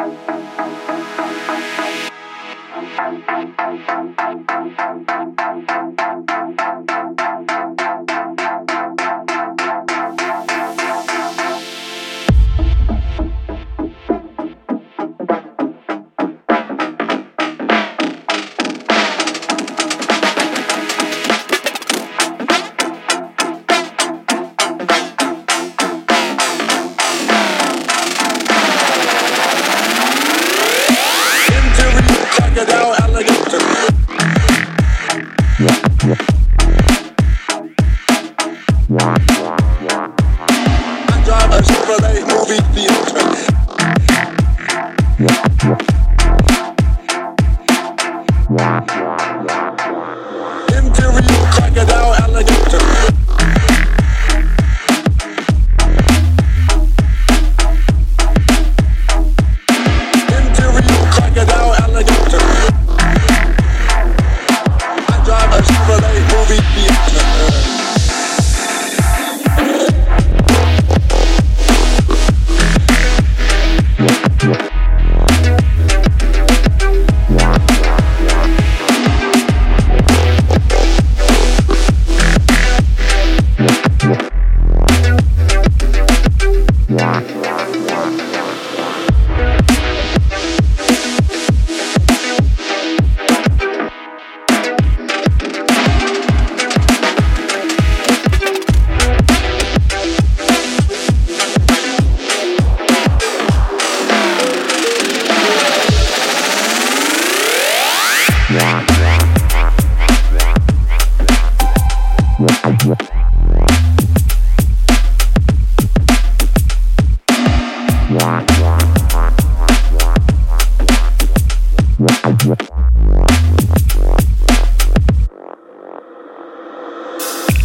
Bye. yeah, yeah.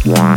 Wow.